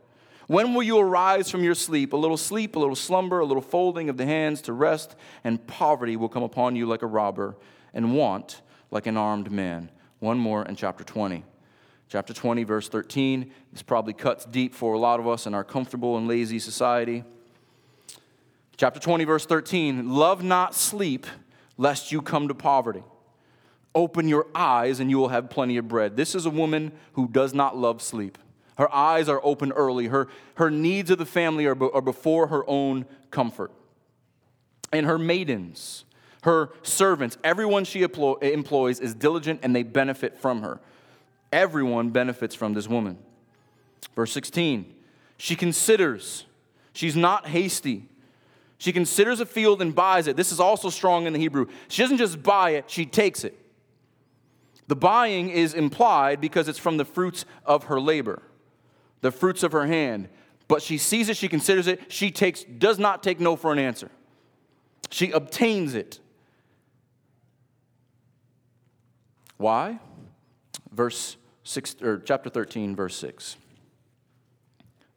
S1: When will you arise from your sleep? A little sleep, a little slumber, a little folding of the hands to rest, and poverty will come upon you like a robber, and want like an armed man. One more in chapter 20. Chapter 20, verse 13. This probably cuts deep for a lot of us in our comfortable and lazy society. Chapter 20, verse 13. Love not sleep, lest you come to poverty. Open your eyes, and you will have plenty of bread. This is a woman who does not love sleep. Her eyes are open early. Her, her needs of the family are, are before her own comfort. And her maidens, her servants, everyone she employs is diligent and they benefit from her. Everyone benefits from this woman. Verse 16, she considers, she's not hasty. She considers a field and buys it. This is also strong in the Hebrew. She doesn't just buy it, she takes it. The buying is implied because it's from the fruits of her labor, the fruits of her hand. But she sees it, she considers it, she takes, does not take no for an answer. She obtains it. Why? Verse 6 or chapter 13, verse 6.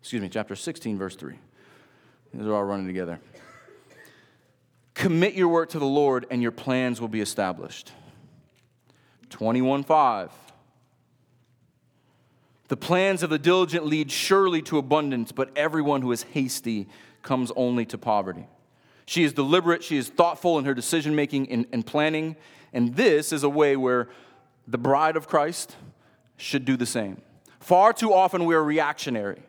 S1: Excuse me, chapter 16, verse 3. These are all running together. Commit your work to the Lord, and your plans will be established. 21:5 The plans of the diligent lead surely to abundance, but everyone who is hasty comes only to poverty. She is deliberate, she is thoughtful in her decision making and, and planning, and this is a way where the bride of Christ should do the same. Far too often we are reactionary.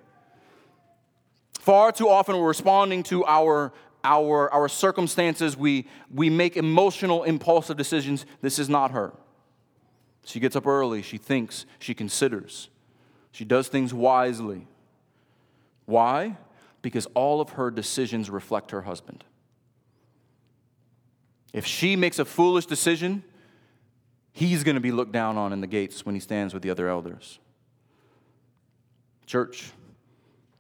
S1: Far too often we're responding to our, our, our circumstances. We, we make emotional, impulsive decisions. This is not her. She gets up early, she thinks, she considers, she does things wisely. Why? Because all of her decisions reflect her husband. If she makes a foolish decision, he's going to be looked down on in the gates when he stands with the other elders. Church,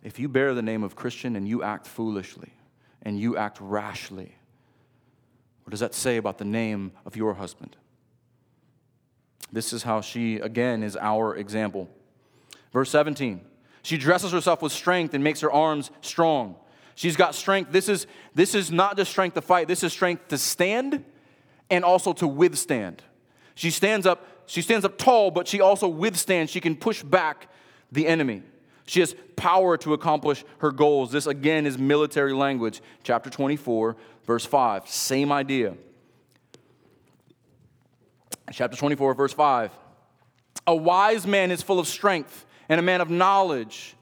S1: if you bear the name of Christian and you act foolishly and you act rashly, what does that say about the name of your husband? This is how she, again, is our example. Verse 17 She dresses herself with strength and makes her arms strong. She's got strength. This is, this is not just strength to fight, this is strength to stand and also to withstand. She stands up, she stands up tall, but she also withstands. She can push back the enemy. She has power to accomplish her goals. This again is military language. Chapter 24, verse 5. Same idea chapter 24, verse 5. A wise man is full of strength, and a man of knowledge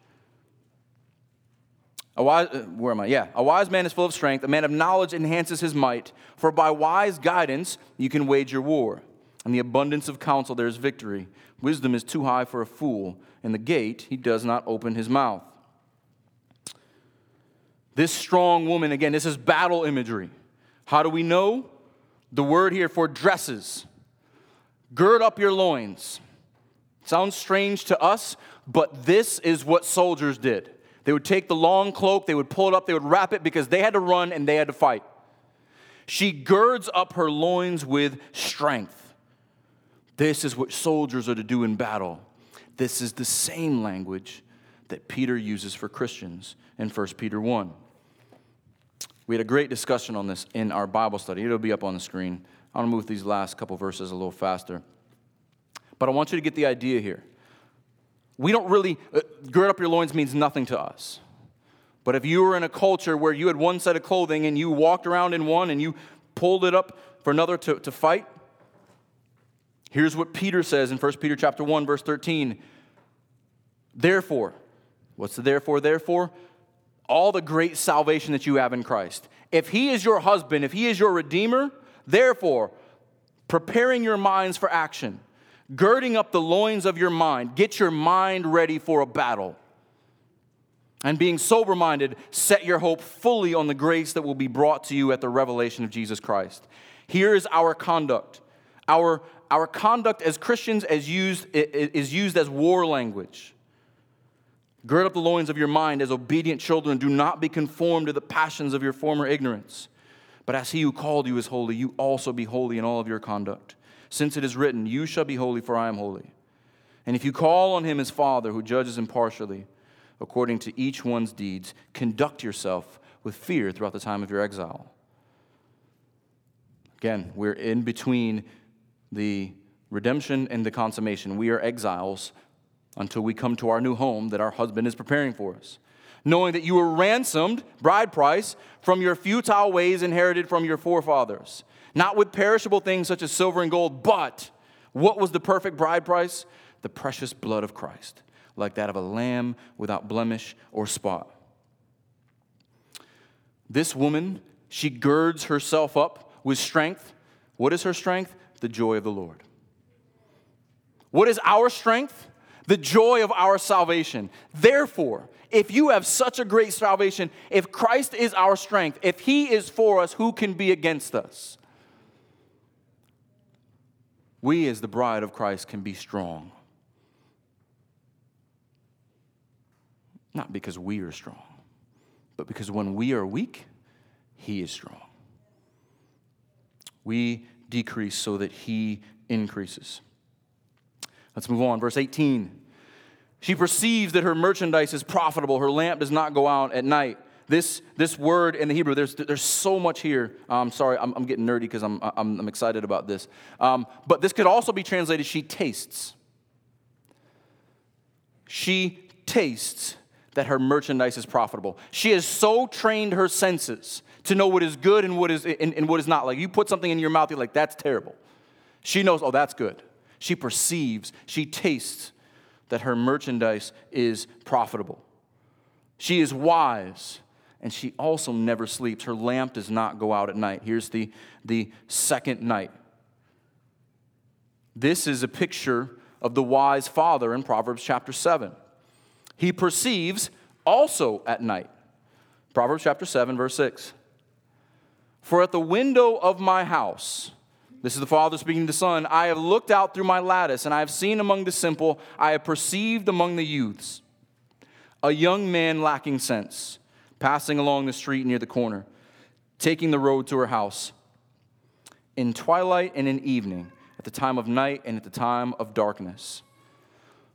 S1: A wise, uh, where am I? Yeah. A wise man is full of strength. A man of knowledge enhances his might. For by wise guidance you can wage your war. In the abundance of counsel there is victory. Wisdom is too high for a fool. and the gate he does not open his mouth. This strong woman, again, this is battle imagery. How do we know? The word here for dresses. Gird up your loins. Sounds strange to us, but this is what soldiers did. They would take the long cloak, they would pull it up, they would wrap it because they had to run and they had to fight. She girds up her loins with strength. This is what soldiers are to do in battle. This is the same language that Peter uses for Christians in 1 Peter 1. We had a great discussion on this in our Bible study. It'll be up on the screen. I want to move these last couple verses a little faster. But I want you to get the idea here. We don't really, uh, gird up your loins means nothing to us. But if you were in a culture where you had one set of clothing and you walked around in one and you pulled it up for another to, to fight, here's what Peter says in 1 Peter chapter 1, verse 13. Therefore, what's the therefore, therefore? All the great salvation that you have in Christ. If he is your husband, if he is your redeemer, therefore, preparing your minds for action girding up the loins of your mind. Get your mind ready for a battle. And being sober minded, set your hope fully on the grace that will be brought to you at the revelation of Jesus Christ. Here is our conduct. Our, our conduct as Christians as used, is used as war language. Gird up the loins of your mind as obedient children. Do not be conformed to the passions of your former ignorance. But as he who called you is holy, you also be holy in all of your conduct since it is written, You shall be holy, for I am holy. And if you call on him as Father, who judges impartially according to each one's deeds, conduct yourself with fear throughout the time of your exile. Again, we're in between the redemption and the consummation. We are exiles until we come to our new home that our husband is preparing for us. Knowing that you were ransomed, bride price, from your futile ways inherited from your forefathers not with perishable things such as silver and gold, but what was the perfect bride price? The precious blood of Christ, like that of a lamb without blemish or spot. This woman, she girds herself up with strength. What is her strength? The joy of the Lord. What is our strength? The joy of our salvation. Therefore, if you have such a great salvation, if Christ is our strength, if He is for us, who can be against us? we as the bride of Christ can be strong. Not because we are strong, but because when we are weak, He is strong. We decrease so that He increases. Let's move on. Verse 18. She perceives that her merchandise is profitable, her lamp does not go out at night. This, this word in the Hebrew, there's, there's so much here. I'm sorry, I'm, I'm getting nerdy because I'm, I'm, I'm, excited about this. Um, but this could also be translated she tastes. She tastes that her merchandise is profitable. She has so trained her senses to know what is good and what is, and, and what is not. Like you put something in your mouth, you're like, that's terrible. She knows, oh, that's good. She perceives, she tastes that her merchandise is profitable. She is wise and she also never sleeps. Her lamp does not go out at night. Here's the, the second night. This is a picture of the wise father in Proverbs chapter 7. He perceives also at night. Proverbs chapter 7, verse 6. For at the window of my house, this is the father speaking to the son, I have looked out through my lattice, and I have seen among the simple, I have perceived among the youths, a young man lacking sense passing along the street near the corner, taking the road to her house. In twilight and in evening, at the time of night and at the time of darkness.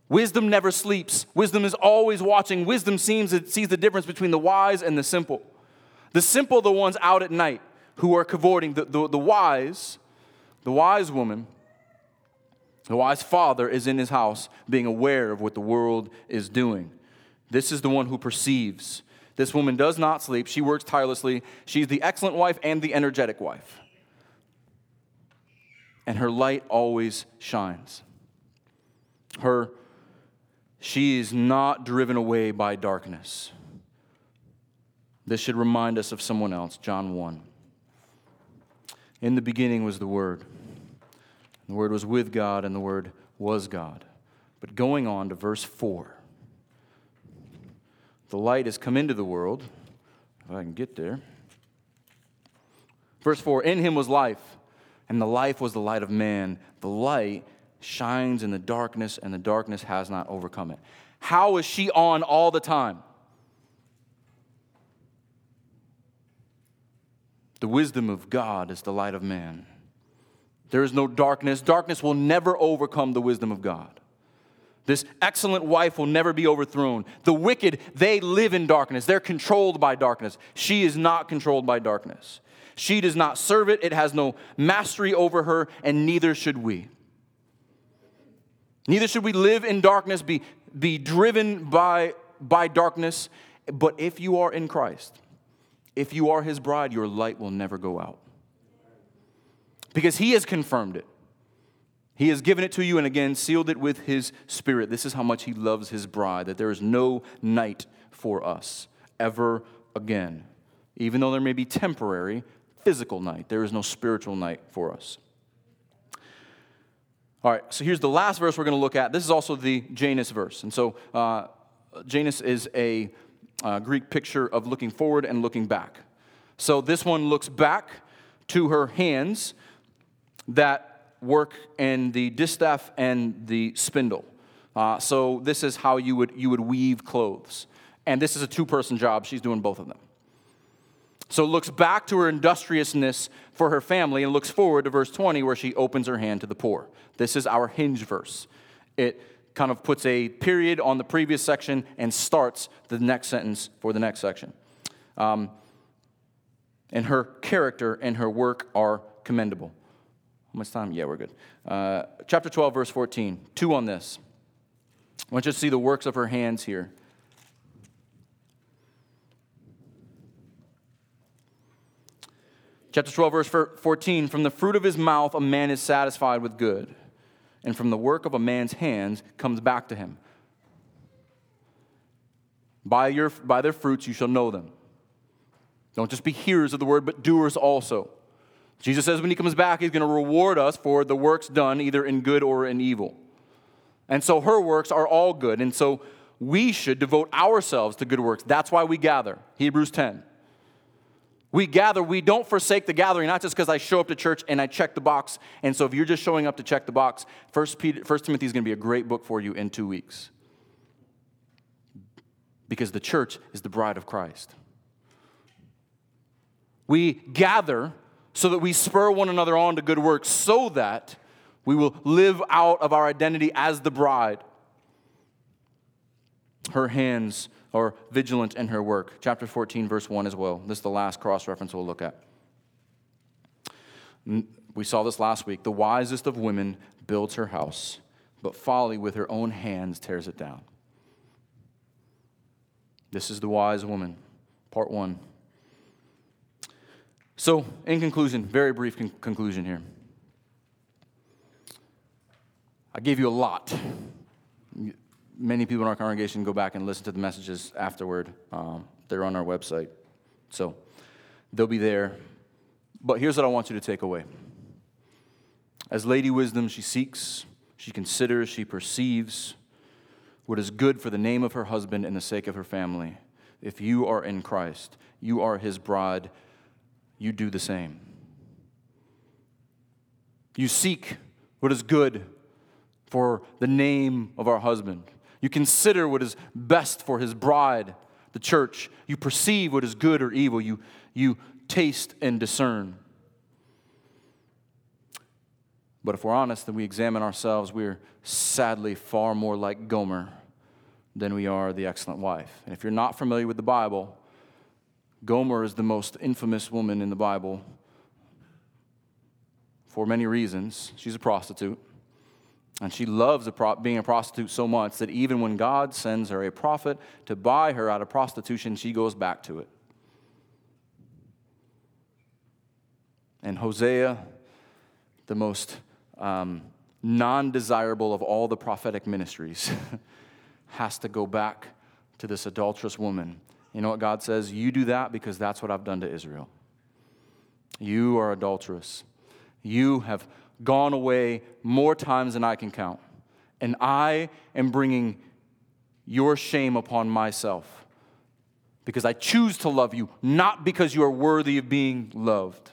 S1: Wisdom never sleeps. Wisdom is always watching. Wisdom seems it sees the difference between the wise and the simple. The simple the ones out at night who are cavorting. The, the, the wise, the wise woman, the wise father is in his house being aware of what the world is doing. This is the one who perceives. This woman does not sleep. She works tirelessly. She's the excellent wife and the energetic wife. And her light always shines. Her she is not driven away by darkness. This should remind us of someone else, John 1. In the beginning was the Word. The Word was with God, and the Word was God. But going on to verse 4 the light has come into the world. If I can get there. Verse 4 In him was life, and the life was the light of man. The light shines in the darkness, and the darkness has not overcome it. How is she on all the time? The wisdom of God is the light of man. There is no darkness. Darkness will never overcome the wisdom of God. This excellent wife will never be overthrown. The wicked, they live in darkness. They're controlled by darkness. She is not controlled by darkness. She does not serve it, it has no mastery over her, and neither should we. Neither should we live in darkness, be, be driven by, by darkness. But if you are in Christ, if you are his bride, your light will never go out. Because he has confirmed it. He has given it to you and again sealed it with His Spirit. This is how much He loves His bride, that there is no night for us ever again. Even though there may be temporary physical night, there is no spiritual night for us. All right, so here's the last verse we're going to look at. This is also the Janus verse. And so uh, Janus is a uh, Greek picture of looking forward and looking back. So this one looks back to her hands that work in the distaff and the spindle. Uh, so this is how you would, you would weave clothes. And this is a two person job. She's doing both of them. So looks back to her industriousness for her family and looks forward to verse 20 where she opens her hand to the poor. This is our hinge verse. It kind of puts a period on the previous section and starts the next sentence for the next section. Um, and her character and her work are commendable. How much time? Yeah, we're good. Uh, chapter 12, verse 14. Two on this. I want you to see the works of her hands here. Chapter 12, verse 14. From the fruit of his mouth, a man is satisfied with good, and from the work of a man's hands comes back to him. By, your, by their fruits you shall know them. Don't just be hearers of the word, but doers also. Jesus says when he comes back, he's going to reward us for the works done either in good or in evil. And so her works are all good. And so we should devote ourselves to good works. That's why we gather. Hebrews 10. We gather, we don't forsake the gathering, not just because I show up to church and I check the box. And so if you're just showing up to check the box, First, Peter, First Timothy is going to be a great book for you in two weeks. Because the church is the bride of Christ. We gather so that we spur one another on to good works, so that we will live out of our identity as the bride. Her hands are vigilant in her work. Chapter 14, verse 1 as well. This is the last cross reference we'll look at. We saw this last week. The wisest of women builds her house, but folly with her own hands tears it down. This is the wise woman, part one. So, in conclusion, very brief con- conclusion here. I gave you a lot. Many people in our congregation go back and listen to the messages afterward. Um, they're on our website. So, they'll be there. But here's what I want you to take away. As Lady Wisdom, she seeks, she considers, she perceives what is good for the name of her husband and the sake of her family. If you are in Christ, you are his bride you do the same. You seek what is good for the name of our husband. You consider what is best for his bride, the church. You perceive what is good or evil. You, you taste and discern. But if we're honest and we examine ourselves, we're sadly far more like Gomer than we are the excellent wife. And if you're not familiar with the Bible, Gomer is the most infamous woman in the Bible for many reasons. She's a prostitute. And she loves a pro- being a prostitute so much that even when God sends her a prophet to buy her out of prostitution, she goes back to it. And Hosea, the most um, non desirable of all the prophetic ministries, has to go back to this adulterous woman You know what God says? You do that because that's what I've done to Israel. You are adulterous. You have gone away more times than I can count. And I am bringing your shame upon myself because I choose to love you, not because you are worthy of being loved.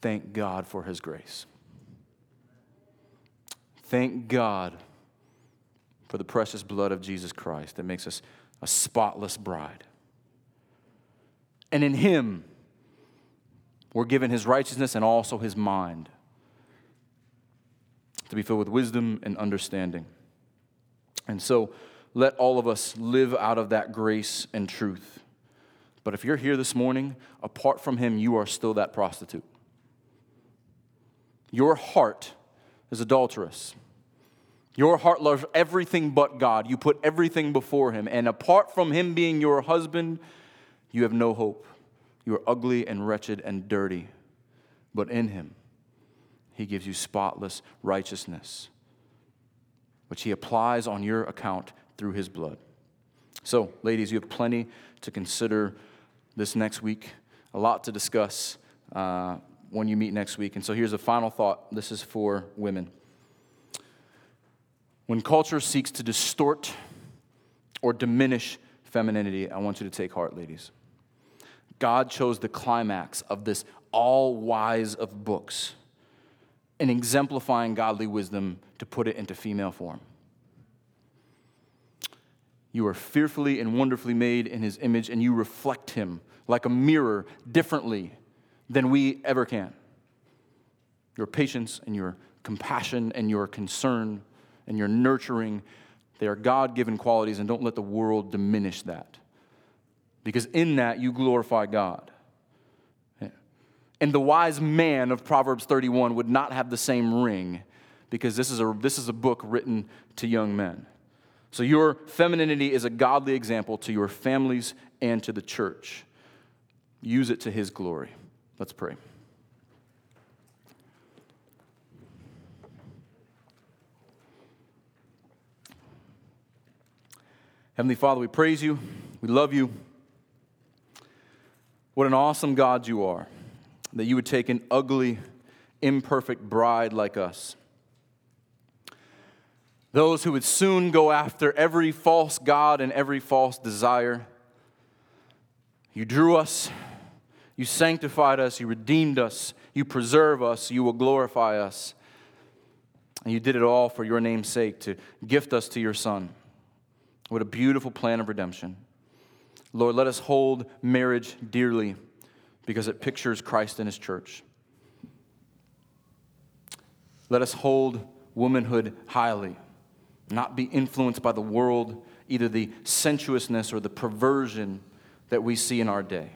S1: Thank God for his grace. Thank God for the precious blood of Jesus Christ that makes us a spotless bride. And in him, we're given his righteousness and also his mind to be filled with wisdom and understanding. And so, let all of us live out of that grace and truth. But if you're here this morning, apart from him, you are still that prostitute. Your heart is adulterous. Your heart loves everything but God. You put everything before Him. And apart from Him being your husband, you have no hope. You are ugly and wretched and dirty. But in Him, He gives you spotless righteousness, which He applies on your account through His blood. So, ladies, you have plenty to consider this next week, a lot to discuss. Uh, when you meet next week. And so here's a final thought this is for women. When culture seeks to distort or diminish femininity, I want you to take heart, ladies. God chose the climax of this all wise of books in exemplifying godly wisdom to put it into female form. You are fearfully and wonderfully made in his image, and you reflect him like a mirror differently than we ever can. Your patience and your compassion and your concern and your nurturing, they are God given qualities, and don't let the world diminish that. Because in that, you glorify God. And the wise man of Proverbs 31 would not have the same ring because this is a, this is a book written to young men. So, your femininity is a godly example to your families and to the church. Use it to his glory. Let's pray. Heavenly Father, we praise you. We love you. What an awesome God you are, that you would take an ugly, imperfect bride like us. Those who would soon go after every false God and every false desire. You drew us you sanctified us, you redeemed us, you preserve us, you will glorify us. And you did it all for your name's sake to gift us to your Son. What a beautiful plan of redemption. Lord, let us hold marriage dearly because it pictures Christ and his church. Let us hold womanhood highly, not be influenced by the world, either the sensuousness or the perversion that we see in our day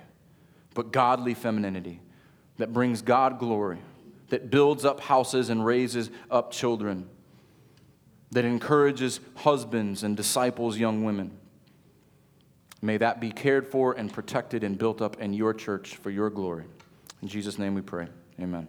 S1: but godly femininity that brings God glory, that builds up houses and raises up children, that encourages husbands and disciples young women. May that be cared for and protected and built up in your church for your glory. In Jesus' name we pray. Amen.